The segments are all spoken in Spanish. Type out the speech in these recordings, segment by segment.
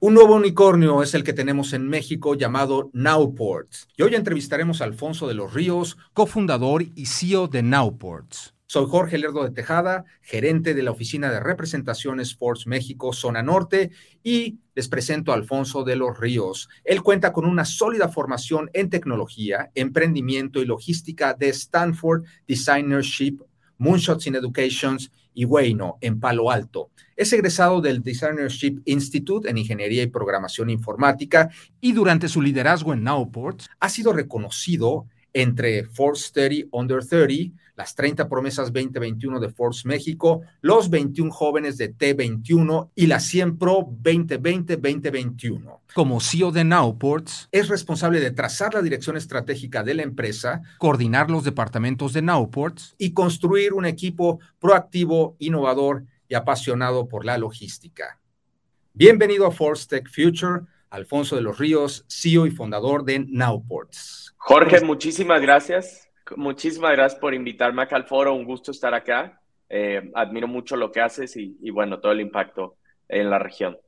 Un nuevo unicornio es el que tenemos en México llamado Nowports. Y hoy entrevistaremos a Alfonso de los Ríos, cofundador y CEO de Nowports. Soy Jorge Lerdo de Tejada, gerente de la Oficina de Representaciones Force México, Zona Norte, y les presento a Alfonso de los Ríos. Él cuenta con una sólida formación en tecnología, emprendimiento y logística de Stanford Designership, Moonshots in Education y Wayno, en Palo Alto. Es egresado del Designership Institute en Ingeniería y Programación Informática y durante su liderazgo en Nowport ha sido reconocido entre Force 30 Under 30, las 30 promesas 2021 de Force México, los 21 jóvenes de T21 y la 100 Pro 2020-2021. Como CEO de Nowports, es responsable de trazar la dirección estratégica de la empresa, coordinar los departamentos de Nowports y construir un equipo proactivo, innovador y apasionado por la logística. Bienvenido a Force Tech Future, Alfonso de los Ríos, CEO y fundador de Nowports. Jorge, muchísimas gracias. Muchísimas gracias por invitarme acá al foro. Un gusto estar acá. Eh, admiro mucho lo que haces y, bueno, todo el impacto en la región.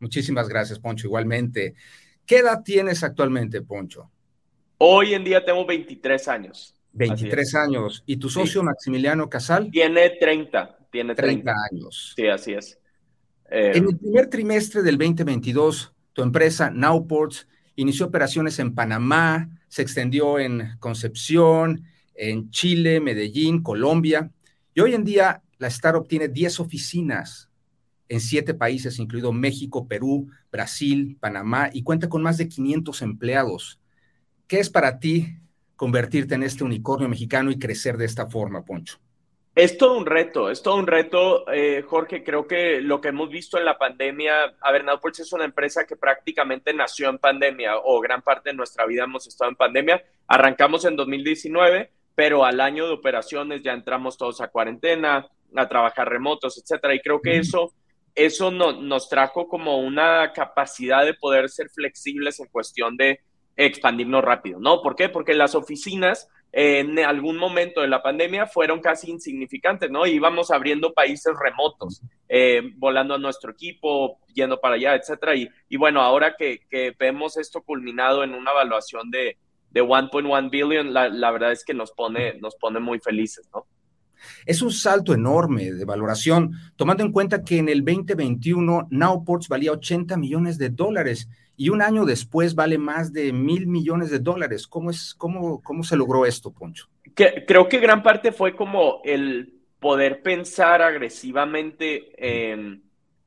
Muchísimas gracias, Poncho. Igualmente. ¿Qué edad tienes actualmente, Poncho? Hoy en día tengo 23 años. 23 años. ¿Y tu socio Maximiliano Casal? Tiene 30. Tiene 30, años. Sí, así es. en el primer trimestre del 2022, tu empresa Nowports inició operaciones en Panamá, se extendió en Concepción, en Chile, Medellín, Colombia, y hoy en día la startup tiene 10 oficinas en siete países, incluido México, Perú, Brasil, Panamá, y cuenta con más de 500 empleados. ¿Qué es para ti convertirte en este unicornio mexicano y crecer de esta forma, Poncho? Es todo un reto, es todo un reto, eh, Jorge. Creo que lo que hemos visto en la pandemia, a ver, Nowports es una empresa que prácticamente nació en pandemia o gran parte de nuestra vida hemos estado en pandemia. Arrancamos en 2019, pero al año de operaciones ya entramos todos a cuarentena, a trabajar remotos, etcétera. Y creo que eso, eso no, nos trajo como una capacidad de poder ser flexibles en cuestión de expandirnos rápido, ¿no? ¿Por qué? Porque las oficinas en algún momento de la pandemia fueron casi insignificantes, ¿no? Íbamos abriendo países remotos, eh, volando a nuestro equipo, yendo para allá, etcétera. Y, bueno, ahora que, que, vemos esto culminado en una evaluación de, de 1.1 billion, la, la, verdad es que nos pone, nos pone muy felices, ¿no? Es un salto enorme de valoración, tomando en cuenta que en el 2021 Nowports valía 80 millones de dólares y un año después vale más de mil millones de dólares. ¿Cómo, es, cómo, cómo se logró esto, Poncho? Creo que gran parte fue como el poder pensar agresivamente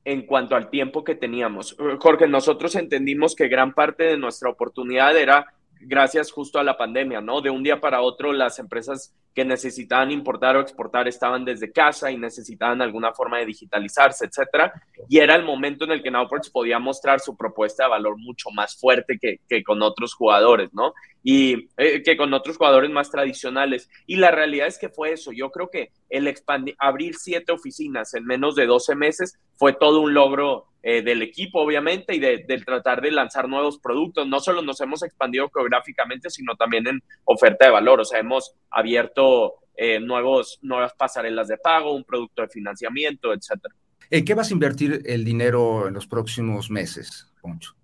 en cuanto al tiempo que teníamos. Jorge, nosotros entendimos que gran parte de nuestra oportunidad era gracias justo a la pandemia, ¿no? De un día para otro las empresas que necesitaban importar o exportar estaban desde casa y necesitaban alguna forma de digitalizarse, etcétera. Y era el momento en el que Nowports podía mostrar su propuesta de valor mucho más fuerte que, que con otros jugadores, ¿no? Y eh, que con otros jugadores más tradicionales. Y la realidad es que fue eso. Yo creo que el abrir siete oficinas en menos de 12 meses fue todo un logro eh, del equipo, obviamente, y de, tratar de lanzar nuevos productos. No solo nos hemos expandido geográficamente, sino también en oferta de valor. O sea, hemos abierto eh, nuevos, nuevas pasarelas de pago, un producto de financiamiento, etcétera. ¿En qué vas a invertir el dinero en los próximos meses, Poncho?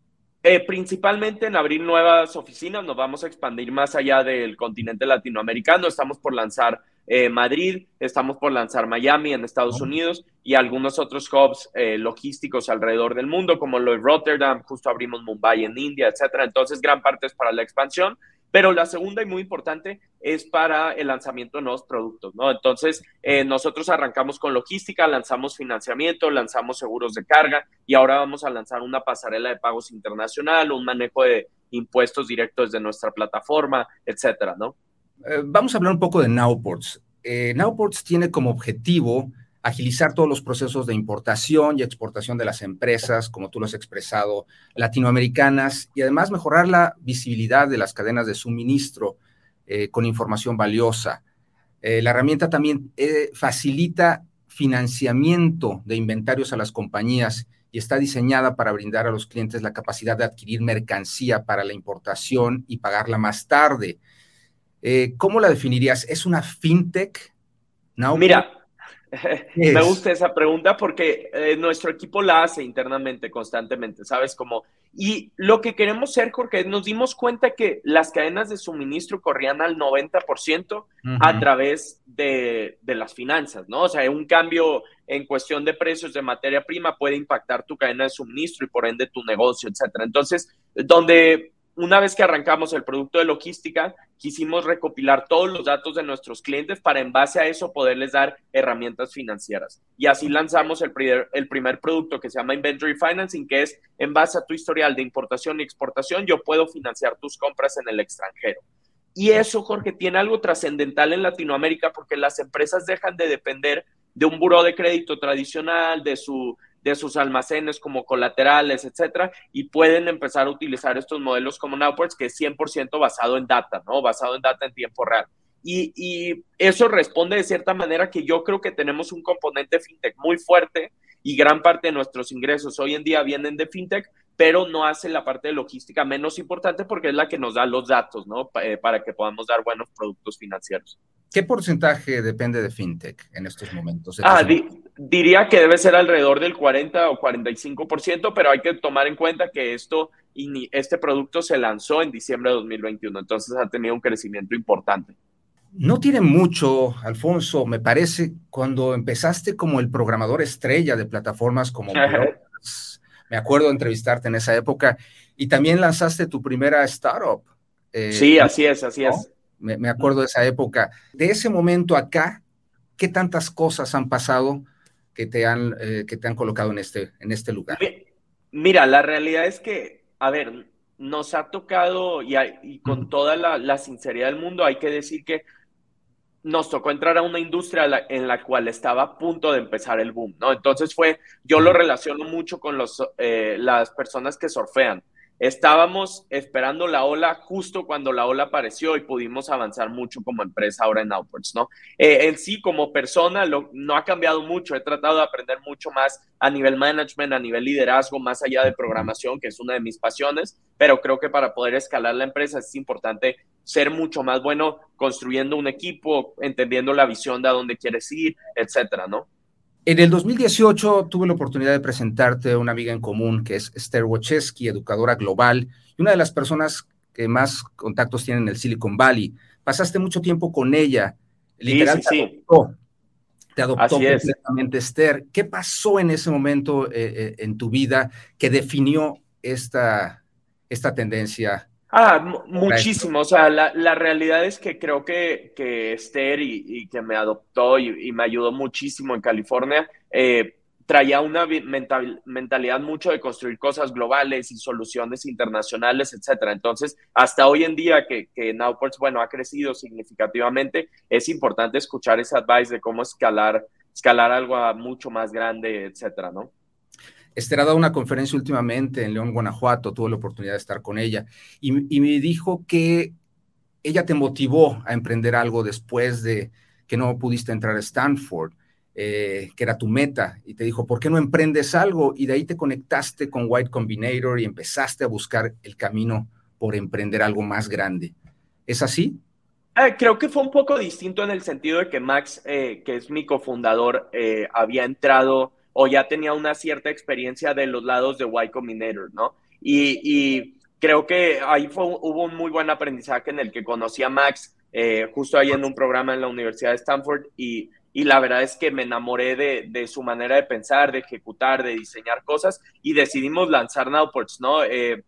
Eh, principalmente en abrir nuevas oficinas, nos vamos a expandir más allá del continente latinoamericano, estamos por lanzar eh, Madrid, estamos por lanzar Miami en Estados Unidos y algunos otros hubs eh, logísticos alrededor del mundo, como lo de Rotterdam, justo abrimos Mumbai en India, etcétera. Entonces, gran parte es para la expansión, pero la segunda y muy importante es para el lanzamiento de nuevos productos, ¿no? Entonces, eh, nosotros arrancamos con logística, lanzamos financiamiento, lanzamos seguros de carga y ahora vamos a lanzar una pasarela de pagos internacional, un manejo de impuestos directos de nuestra plataforma, etcétera, ¿no? Eh, vamos a hablar un poco de Nowports. Eh, Nowports tiene como objetivo agilizar todos los procesos de importación y exportación de las empresas, como tú lo has expresado, latinoamericanas, y además mejorar la visibilidad de las cadenas de suministro eh, con información valiosa. la herramienta también facilita financiamiento de inventarios a las compañías y está diseñada para brindar a los clientes la capacidad de adquirir mercancía para la importación y pagarla más tarde. Eh, ¿Cómo la definirías? ¿Es una fintech? Mira, me gusta esa pregunta porque eh, nuestro equipo la hace internamente, constantemente, ¿sabes? Como, y lo que queremos ser, Jorge, nos dimos cuenta que las cadenas de suministro corrían al 90% a través de, de, las finanzas, ¿no? O sea, un cambio en cuestión de precios de materia prima puede impactar tu cadena de suministro y por ende tu negocio, etcétera. Entonces, donde una vez que arrancamos el producto de logística, quisimos recopilar todos los datos de nuestros clientes para en base a eso poderles dar herramientas financieras. Y así lanzamos el primer, el primer producto que se llama Inventory Financing, que es en base a tu historial de importación y exportación, yo puedo financiar tus compras en el extranjero. Y eso, Jorge, tiene algo trascendental en Latinoamérica porque las empresas dejan de depender de un buró de crédito tradicional, de su de sus almacenes como colaterales, etcétera, y pueden empezar a utilizar estos modelos como Nowports, que es 100% basado en data, ¿no? Basado en data en tiempo real. Y, y, eso responde de cierta manera que yo creo que tenemos un componente fintech muy fuerte y gran parte de nuestros ingresos hoy en día vienen de fintech, pero no hace la parte de logística menos importante porque es la que nos da los datos, ¿no? Eh, para que podamos dar buenos productos financieros. ¿Qué porcentaje depende de fintech en estos momentos? Ah, diría que debe ser alrededor del 40 o 45%, pero hay que tomar en cuenta que esto, este producto se lanzó en diciembre de 2021, entonces ha tenido un crecimiento importante. No tiene mucho, Alfonso, me parece, cuando empezaste como el programador estrella de plataformas como me acuerdo de entrevistarte en esa época, y también lanzaste tu primera startup. Eh, sí, así es, así es. Me, acuerdo de esa época. De ese momento acá, ¿qué tantas cosas han pasado que te han, eh, que te han colocado en este, en este lugar? Mira, la realidad es que, a ver, nos ha tocado, y, con toda la, la, sinceridad del mundo, hay que decir que nos tocó entrar a una industria en la cual estaba a punto de empezar el boom, ¿no? Entonces fue, yo lo relaciono mucho con los, eh, las personas que surfean. Estábamos esperando la ola justo cuando la ola apareció y pudimos avanzar mucho como empresa ahora en Outwards, ¿no? Eh, en sí, como persona, lo, no ha cambiado mucho. He tratado de aprender mucho más a nivel management, a nivel liderazgo, más allá de programación, que es una de mis pasiones, pero creo que para poder escalar la empresa es importante ser mucho más bueno construyendo un equipo, entendiendo la visión de a dónde quieres ir, etcétera, ¿no? En el 2018 tuve la oportunidad de presentarte a una amiga en común que es Esther Wojcicki, educadora global y una de las personas que más contactos tienen en el Silicon Valley. Pasaste mucho tiempo con ella. Literalmente sí, sí, te adoptó. completamente Esther. ¿Qué pasó en ese momento eh, eh, en tu vida que definió esta, esta tendencia Ah, muchísimo. O sea, la, realidad es que creo que, que Esther y, que me adoptó y, me ayudó muchísimo en California, eh, traía una mentalidad mucho de construir cosas globales y soluciones internacionales, etcétera. Entonces, hasta hoy en día que, que Nowports, bueno, ha crecido significativamente, es importante escuchar ese advice de cómo escalar, escalar algo a mucho más grande, etcétera, ¿no? Esther ha dado una conferencia últimamente en León, Guanajuato, tuve la oportunidad de estar con ella y, me dijo que ella te motivó a emprender algo después de que no pudiste entrar a Stanford, eh, que era tu meta, y te dijo, ¿por qué no emprendes algo? Y de ahí te conectaste con White Combinator y empezaste a buscar el camino por emprender algo más grande. ¿Es así? Eh, creo que fue un poco distinto en el sentido de que Max, eh, que es mi cofundador, había entrado o ya tenía una cierta experiencia de los lados de Y Combinator, ¿no? Y, creo que ahí hubo un muy buen aprendizaje en el que conocí a Max eh, justo ahí en un programa en la Universidad de Stanford y, la verdad es que me enamoré de, su manera de pensar, de ejecutar, de diseñar cosas y decidimos lanzar Nowports, ¿no? Eh,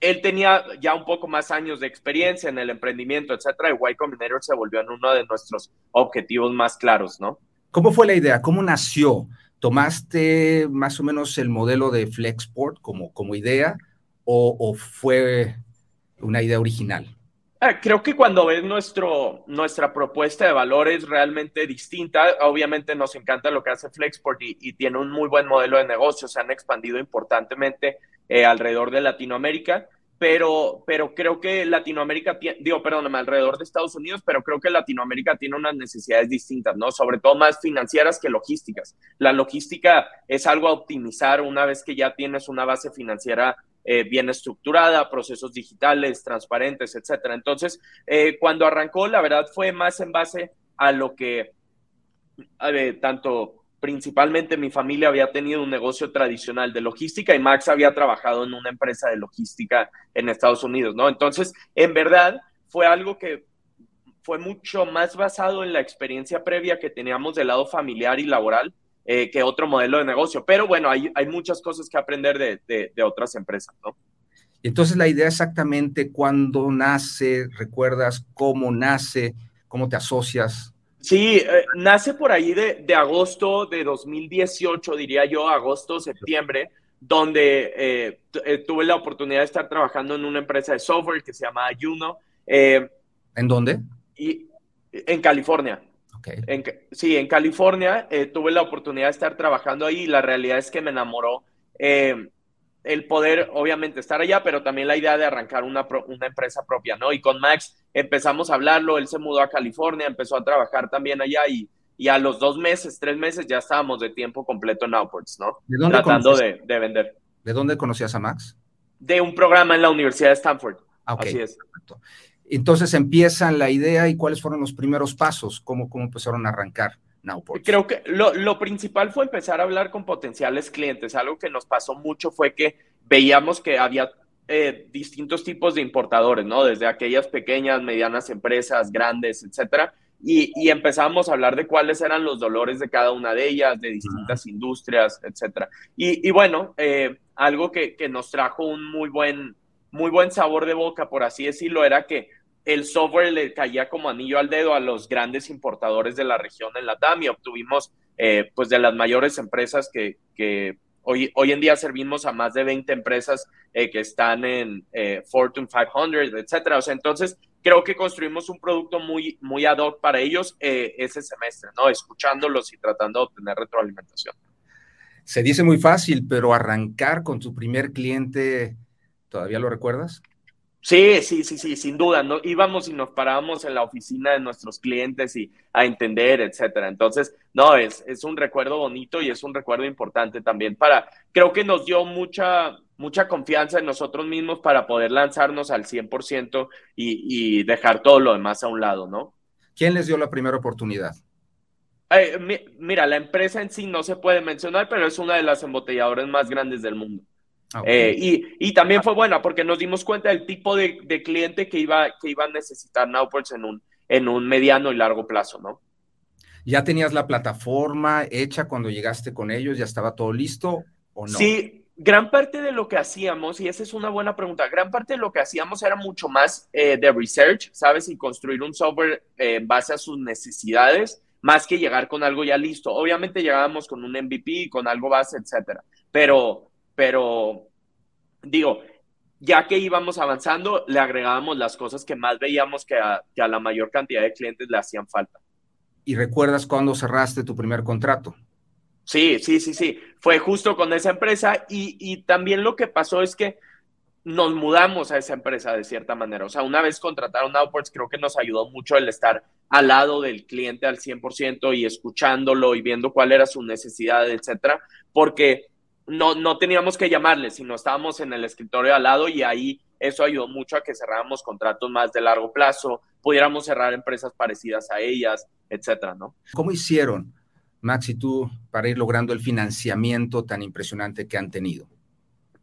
él tenía ya un poco más años de experiencia en el emprendimiento, etcétera, y Y Combinator se volvió en uno de nuestros objetivos más claros, ¿no? ¿Cómo fue la idea? ¿Cómo nació? ¿Tomaste más o menos el modelo de Flexport como, como idea o, fue una idea original? Ah, creo que cuando ves nuestro, nuestra propuesta de valor es realmente distinta. Obviamente nos encanta lo que hace Flexport y, tiene un muy buen modelo de negocio. Se han expandido importantemente eh, alrededor de Latinoamérica pero, pero creo que Latinoamérica, digo, perdóname, alrededor de Estados Unidos, pero creo que Latinoamérica tiene unas necesidades distintas, ¿no? Sobre todo más financieras que logísticas. La logística es algo a optimizar una vez que ya tienes una base financiera eh, bien estructurada, procesos digitales, transparentes, etcétera. Entonces, eh, cuando arrancó, la verdad fue más en base a lo que tanto principalmente mi familia había tenido un negocio tradicional de logística y Max había trabajado en una empresa de logística en Estados Unidos, ¿no? Entonces, en verdad, fue algo que fue mucho más basado en la experiencia previa que teníamos del lado familiar y laboral eh, que otro modelo de negocio. Pero bueno, hay, hay muchas cosas que aprender de, de, otras empresas, ¿no? Entonces la idea exactamente cuándo nace, recuerdas cómo nace, cómo te asocias. Sí, eh, nace por ahí de, de, agosto de 2018, diría yo, agosto, septiembre, donde eh, tuve la oportunidad de estar trabajando en una empresa de software que se llama Juno. ¿En dónde? Y en California. sí, en California eh, tuve la oportunidad de estar trabajando ahí y la realidad es que me enamoró eh, el poder, obviamente, estar allá, pero también la idea de arrancar una, una empresa propia, ¿no? Y con Max empezamos a hablarlo, él se mudó a California, empezó a trabajar también allá y, y a los dos meses, tres meses ya estábamos de tiempo completo en Outports, ¿no? ¿De dónde Tratando de, de, vender. ¿De dónde conocías a Max? De un programa en la Universidad de Stanford. Ah, Así es. Entonces empiezan la idea y cuáles fueron los primeros pasos, cómo, cómo empezaron a arrancar Nowports. Creo que lo, principal fue empezar a hablar con potenciales clientes. Algo que nos pasó mucho fue que veíamos que había eh, distintos tipos de importadores, ¿no? Desde aquellas pequeñas, medianas empresas, grandes, etcétera. Y, y empezamos a hablar de cuáles eran los dolores de cada una de ellas, de distintas industrias, etcétera. Y, bueno, eh, algo que, que nos trajo un muy buen muy buen sabor de boca, por así decirlo, era que el software le caía como anillo al dedo a los grandes importadores de la región en la TAM y obtuvimos eh, pues de las mayores empresas que, que hoy, hoy en día servimos a más de 20 empresas eh, que están en eh, Fortune 500, etcétera. O sea, entonces creo que construimos un producto muy, muy ad hoc para ellos ese semestre, ¿no? Escuchándolos y tratando de obtener retroalimentación. Se dice muy fácil, pero arrancar con tu primer cliente ¿Todavía lo recuerdas? Sí, sí, sí, sí, sin duda. ¿no? Íbamos y nos parábamos en la oficina de nuestros clientes y a entender, etcétera. Entonces, no, es, es un recuerdo bonito y es un recuerdo importante también para, creo que nos dio mucha, mucha confianza en nosotros mismos para poder lanzarnos al 100% y, y dejar todo lo demás a un lado, ¿no? ¿Quién les dio la primera oportunidad? mira, la empresa en sí no se puede mencionar, pero es una de las embotelladoras más grandes del mundo. Ah, eh, y, también fue buena porque nos dimos cuenta del tipo de, cliente que iba, que iba a necesitar Nowports en un, en un mediano y largo plazo, ¿no? ¿Ya tenías la plataforma hecha cuando llegaste con ellos? ¿Ya estaba todo listo o no? Sí, gran parte de lo que hacíamos, y esa es una buena pregunta, gran parte de lo que hacíamos era mucho más eh, de research, ¿sabes? Y construir un software eh, en base a sus necesidades, más que llegar con algo ya listo. Obviamente llegábamos con un MVP, con algo base, etcétera. Pero pero digo, ya que íbamos avanzando, le agregábamos las cosas que más veíamos que a, la mayor cantidad de clientes le hacían falta. ¿Y recuerdas cuándo cerraste tu primer contrato? Sí, sí, sí, sí. Fue justo con esa empresa y, también lo que pasó es que nos mudamos a esa empresa de cierta manera. O sea, una vez contrataron Outports, creo que nos ayudó mucho el estar al lado del cliente al 100% y escuchándolo y viendo cuál era su necesidad, etcétera, porque no, no teníamos que llamarle, sino estábamos en el escritorio al lado y ahí eso ayudó mucho a que cerráramos contratos más de largo plazo, pudiéramos cerrar empresas parecidas a ellas, etcétera, ¿no? ¿Cómo hicieron, Max y tú, para ir logrando el financiamiento tan impresionante que han tenido?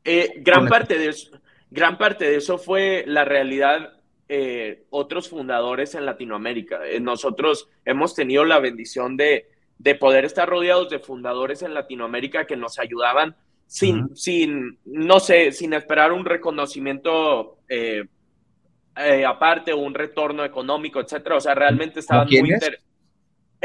Eh, gran, parte de eso, gran parte de eso fue la realidad eh, otros fundadores en Latinoamérica. Eh, nosotros hemos tenido la bendición de, de poder estar rodeados de fundadores en Latinoamérica que nos ayudaban sin, sin no sé, sin esperar un reconocimiento eh, eh, aparte o un retorno económico, etcétera. O sea, realmente estaban muy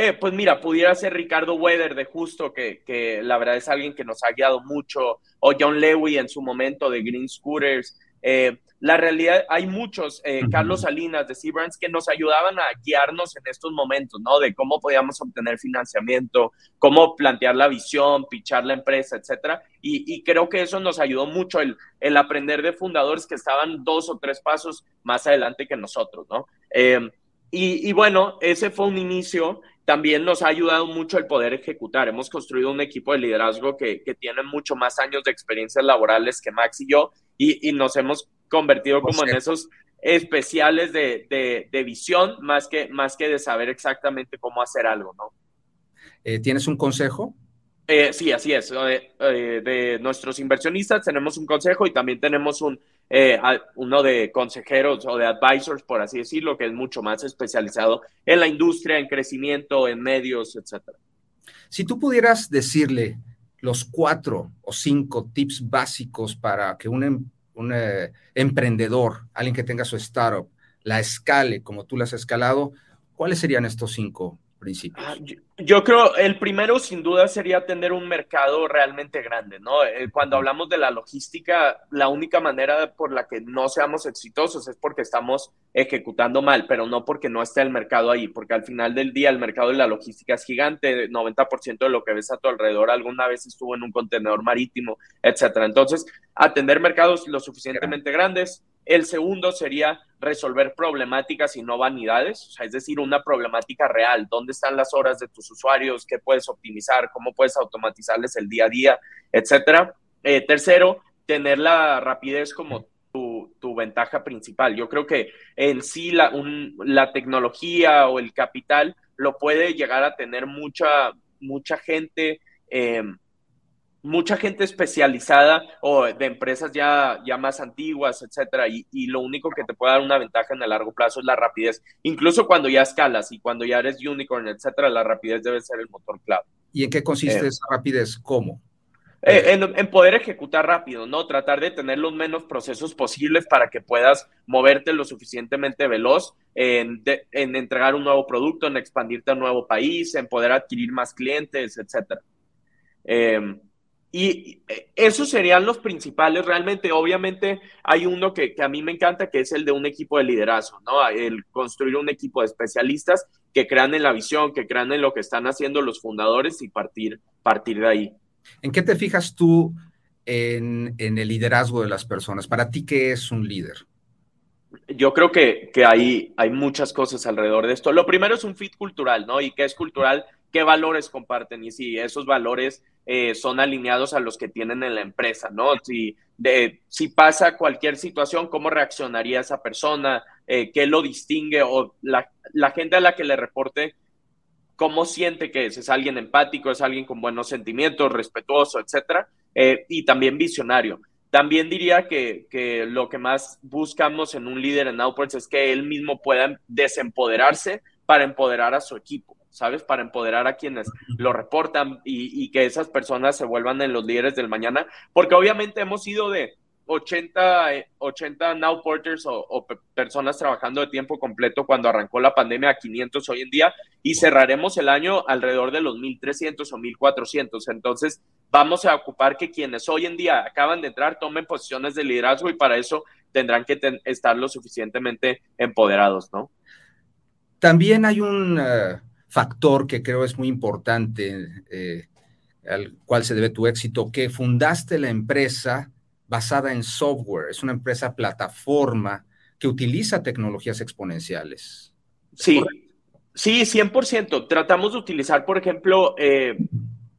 eh, pues mira, pudiera ser Ricardo Weather de Justo, que, que, la verdad es alguien que nos ha guiado mucho, o John Lewy en su momento de Green Scooters. Eh, la realidad, hay muchos, eh, Carlos Salinas de Seabrands, que nos ayudaban a guiarnos en estos momentos, ¿no? De cómo podíamos obtener financiamiento, cómo plantear la visión, pichar la empresa, etcétera. Y, creo que eso nos ayudó mucho, el, el, aprender de fundadores que estaban dos o tres pasos más adelante que nosotros, ¿no? Eh, y, y, bueno, ese fue un inicio también nos ha ayudado mucho el poder ejecutar. Hemos construido un equipo de liderazgo que, que tiene mucho más años de experiencias laborales que Max y yo y, nos hemos convertido como en esos especiales de, de, visión más que, más que de saber exactamente cómo hacer algo, ¿no? Eh, ¿Tienes un consejo? Eh, sí, así es. Eh, de nuestros inversionistas tenemos un consejo y también tenemos un, uno de consejeros o de advisors, por así decirlo, que es mucho más especializado en la industria, en crecimiento, en medios, etcétera. Si tú pudieras decirle los cuatro o cinco tips básicos para que un, un emprendedor, alguien que tenga su startup, la escale como tú la has escalado, ¿cuáles serían estos cinco principios? Ah, yo, creo, el primero sin duda sería tener un mercado realmente grande, ¿no? Eh, cuando hablamos de la logística, la única manera por la que no seamos exitosos es porque estamos ejecutando mal, pero no porque no esté el mercado ahí, porque al final del día el mercado de la logística es gigante, 90% de lo que ves a tu alrededor alguna vez estuvo en un contenedor marítimo, etcétera. Entonces, atender mercados lo suficientemente grandes, el segundo sería resolver problemáticas y no vanidades, o sea, es decir, una problemática real. ¿Dónde están las horas de tus usuarios? ¿Qué puedes optimizar? ¿Cómo puedes automatizarles el día a día? Etcétera. Eh, tercero, tener la rapidez como tu, ventaja principal. Yo creo que en sí la, la tecnología o el capital lo puede llegar a tener mucha, mucha gente. Eh, mucha gente especializada o de empresas ya, ya más antiguas, etcétera, y, lo único que te puede dar una ventaja en el largo plazo es la rapidez. Incluso cuando ya escalas y cuando ya eres unicorn, etcétera, la rapidez debe ser el motor clave. ¿Y en qué consiste eh. esa rapidez? ¿Cómo? Eh, en, poder ejecutar rápido, ¿no? Tratar de tener los menos procesos posibles para que puedas moverte lo suficientemente veloz en, en entregar un nuevo producto, en expandirte a un nuevo país, en poder adquirir más clientes, etcétera. Eh, y eh, esos serían los principales. Realmente, obviamente, hay uno que, a mí me encanta, que es el de un equipo de liderazgo, ¿no? El construir un equipo de especialistas que crean en la visión, que crean en lo que están haciendo los fundadores y partir, partir de ahí. ¿En qué te fijas tú en, el liderazgo de las personas? Para ti, ¿qué es un líder? Yo creo que, que hay, hay muchas cosas alrededor de esto. Lo primero es un fit cultural, ¿no? ¿Y qué es cultural? ¿Qué valores comparten? Y si esos valores eh, son alineados a los que tienen en la empresa, ¿no? Si, pasa cualquier situación, ¿cómo reaccionaría esa persona? Eh, ¿Qué lo distingue? O la, gente a la que le reporte, ¿cómo siente que es? ¿Es alguien empático? ¿Es alguien con buenos sentimientos, respetuoso, etcétera? Eh, y también visionario. También diría que, que, lo que más buscamos en un líder en Outports es que él mismo pueda desempoderarse para empoderar a su equipo. ¿Sabes? Para empoderar a quienes lo reportan y, que esas personas se vuelvan en los líderes del mañana, porque obviamente hemos ido de 80, 80 now porters o, personas trabajando de tiempo completo cuando arrancó la pandemia a 500 hoy en día y cerraremos el año alrededor de los 1.300 o 1.400. Entonces, vamos a ocupar que quienes hoy en día acaban de entrar tomen posiciones de liderazgo y para eso tendrán que estar lo suficientemente empoderados, ¿no? También hay un... Eh, factor que creo es muy importante, eh, al cual se debe tu éxito, que fundaste la empresa basada en software, es una empresa plataforma que utiliza tecnologías exponenciales. Sí, sí, 100%. Tratamos de utilizar, por ejemplo, eh,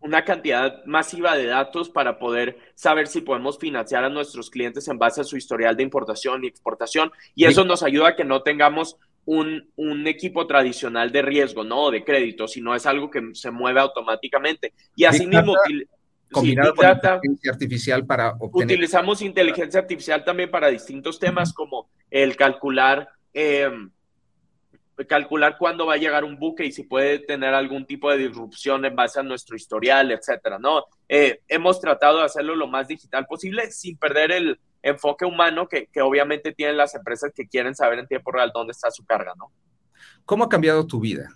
una cantidad masiva de datos para poder saber si podemos financiar a nuestros clientes en base a su historial de importación y exportación. Y eso nos ayuda a que no tengamos un, equipo tradicional de riesgo, no de crédito, sino es algo que se mueve automáticamente. Y asimismo, combinado con inteligencia artificial para obtener... Utilizamos inteligencia artificial también para distintos temas como el calcular, em, calcular cuándo va a llegar un buque y si puede tener algún tipo de disrupción en base a nuestro historial, etcétera, ¿no? Eh, hemos tratado de hacerlo lo más digital posible sin perder el, enfoque humano que, que, obviamente tienen las empresas que quieren saber en tiempo real dónde está su carga, ¿no? ¿Cómo ha cambiado tu vida?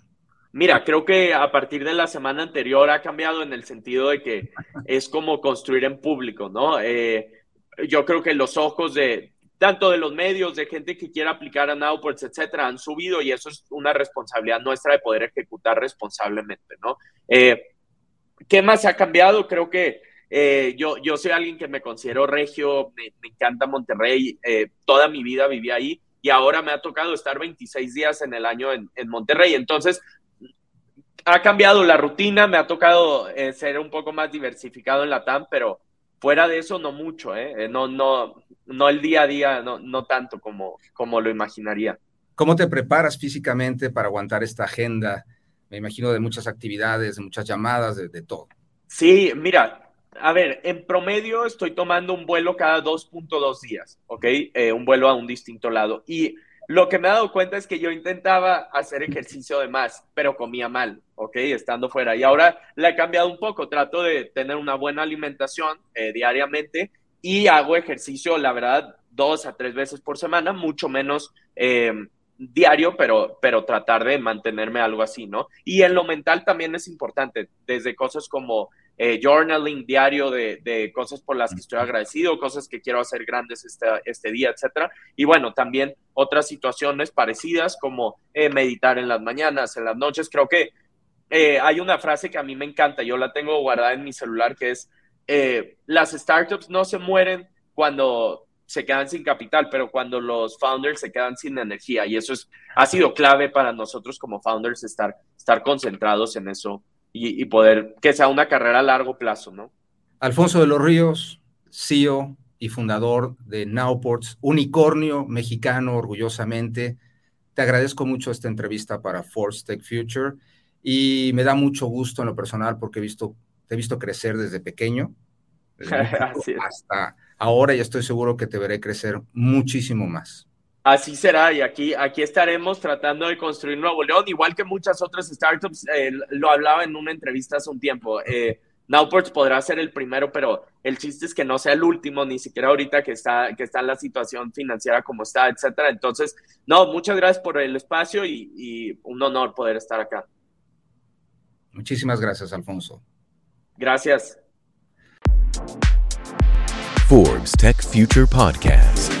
Mira, creo que a partir de la semana anterior ha cambiado en el sentido de que es como construir en público, ¿no? Eh, yo creo que los ojos de tanto de los medios, de gente que quiera aplicar a Nowports, etcétera, han subido y eso es una responsabilidad nuestra de poder ejecutar responsablemente, ¿no? Eh, ¿Qué más ha cambiado? Creo que eh, yo, yo soy alguien que me considero regio, me, encanta Monterrey, eh, toda mi vida viví ahí y ahora me ha tocado estar 26 días en el año en, Monterrey. Entonces, ha cambiado la rutina, me ha tocado eh, ser un poco más diversificado en la TAM, pero fuera de eso no mucho, ¿eh? No, no, no el día a día, no, no tanto como, como lo imaginaría. ¿Cómo te preparas físicamente para aguantar esta agenda? Me imagino de muchas actividades, de muchas llamadas, de, todo. Sí, mira, a ver, en promedio estoy tomando un vuelo cada 2.2 días, ¿ok? Eh, un vuelo a un distinto lado. Y lo que me he dado cuenta es que yo intentaba hacer ejercicio de más, pero comía mal, ¿ok? Estando fuera. Y ahora la he cambiado un poco. Trato de tener una buena alimentación eh, diariamente y hago ejercicio, la verdad, dos a tres veces por semana, mucho menos eh, diario, pero, pero tratar de mantenerme algo así, ¿no? Y en lo mental también es importante, desde cosas como eh, journaling diario de, cosas por las que estoy agradecido, cosas que quiero hacer grandes este, este día, etcétera. Y bueno, también otras situaciones parecidas como eh, meditar en las mañanas, en las noches. Creo que eh, hay una frase que a mí me encanta, yo la tengo guardada en mi celular, que es, las startups no se mueren cuando se quedan sin capital, pero cuando los founders se quedan sin energía. Y eso es, ha sido clave para nosotros como founders estar, estar concentrados en eso y, poder que sea una carrera a largo plazo, ¿no? Alfonso de los Ríos, CEO y fundador de Nowports, unicornio mexicano orgullosamente. Te agradezco mucho esta entrevista para Force Tech Future y me da mucho gusto en lo personal porque he visto, te he visto crecer desde pequeño hasta ahora y estoy seguro que te veré crecer muchísimo más. Así será, y aquí, aquí estaremos tratando de construir Nuevo León, igual que muchas otras startups. Eh, lo hablaba en una entrevista hace un tiempo. Eh, Nowports podrá ser el primero, pero el chiste es que no sea el último, ni siquiera ahorita que está, que está en la situación financiera como está, etcétera. Entonces, no, muchas gracias por el espacio y, y un honor poder estar acá. Muchísimas gracias, Alfonso. Gracias. Forbes Tech Future Podcast.